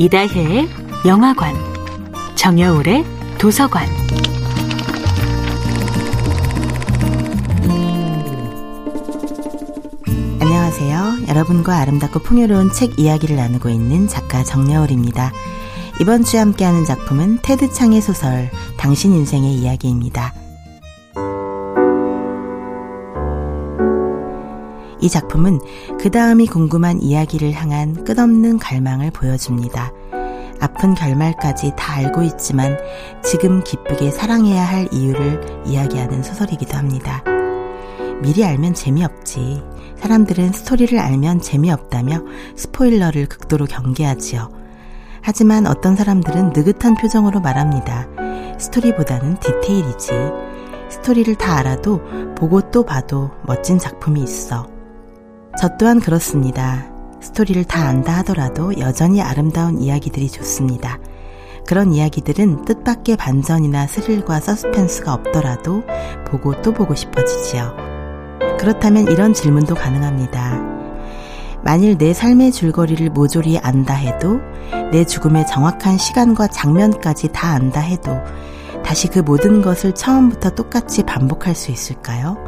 이다혜의 영화관, 정여울의 도서관. 안녕하세요. 여러분과 아름답고 풍요로운 책 이야기를 나누고 있는 작가 정여울입니다. 이번 주에 함께하는 작품은 테드 창의 소설 당신 인생의 이야기입니다. 이 작품은 그 다음이 궁금한 이야기를 향한 끝없는 갈망을 보여줍니다. 아픈 결말까지 다 알고 있지만 지금 기쁘게 사랑해야 할 이유를 이야기하는 소설이기도 합니다. 미리 알면 재미없지. 사람들은 스토리를 알면 재미없다며 스포일러를 극도로 경계하지요. 하지만 어떤 사람들은 느긋한 표정으로 말합니다. 스토리보다는 디테일이지. 스토리를 다 알아도 보고 또 봐도 멋진 작품이 있어. 저 또한 그렇습니다. 스토리를 다 안다 하더라도 여전히 아름다운 이야기들이 좋습니다. 그런 이야기들은 뜻밖의 반전이나 스릴과 서스펜스가 없더라도 보고 또 보고 싶어지지요. 그렇다면 이런 질문도 가능합니다. 만일 내 삶의 줄거리를 모조리 안다 해도 내 죽음의 정확한 시간과 장면까지 다 안다 해도 다시 그 모든 것을 처음부터 똑같이 반복할 수 있을까요?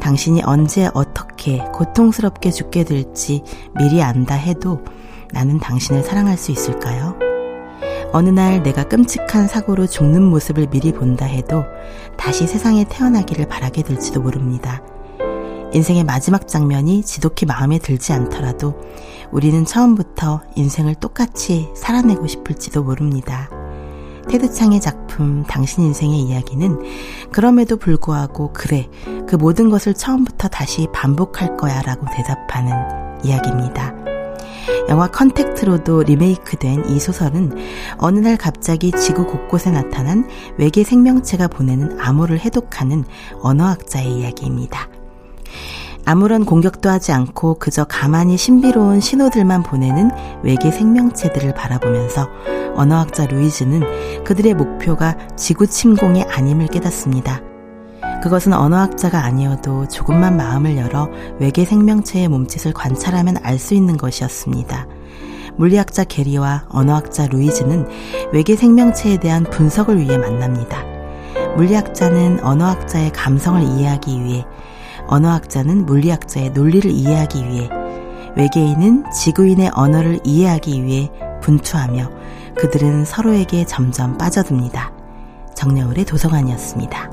당신이 언제 어떻게 고통스럽게 죽게 될지 미리 안다 해도 나는 당신을 사랑할 수 있을까요? 어느 날 내가 끔찍한 사고로 죽는 모습을 미리 본다 해도 다시 세상에 태어나기를 바라게 될지도 모릅니다. 인생의 마지막 장면이 지독히 마음에 들지 않더라도 우리는 처음부터 인생을 똑같이 살아내고 싶을지도 모릅니다. 테드창의 작품 당신 인생의 이야기는 그럼에도 불구하고 그래 그 모든 것을 처음부터 다시 반복할 거야 라고 대답하는 이야기입니다. 영화 컨택트로도 리메이크된 이 소설은 어느 날 갑자기 지구 곳곳에 나타난 외계 생명체가 보내는 암호를 해독하는 언어학자의 이야기입니다. 아무런 공격도 하지 않고 그저 가만히 신비로운 신호들만 보내는 외계 생명체들을 바라보면서 언어학자 루이즈는 그들의 목표가 지구 침공이 아님을 깨닫습니다. 그것은 언어학자가 아니어도 조금만 마음을 열어 외계 생명체의 몸짓을 관찰하면 알 수 있는 것이었습니다. 물리학자 게리와 언어학자 루이즈는 외계 생명체에 대한 분석을 위해 만납니다. 물리학자는 언어학자의 감성을 이해하기 위해 언어학자는 물리학자의 논리를 이해하기 위해 외계인은 지구인의 언어를 이해하기 위해 분투하며 그들은 서로에게 점점 빠져듭니다. 정여울의 도서관이었습니다.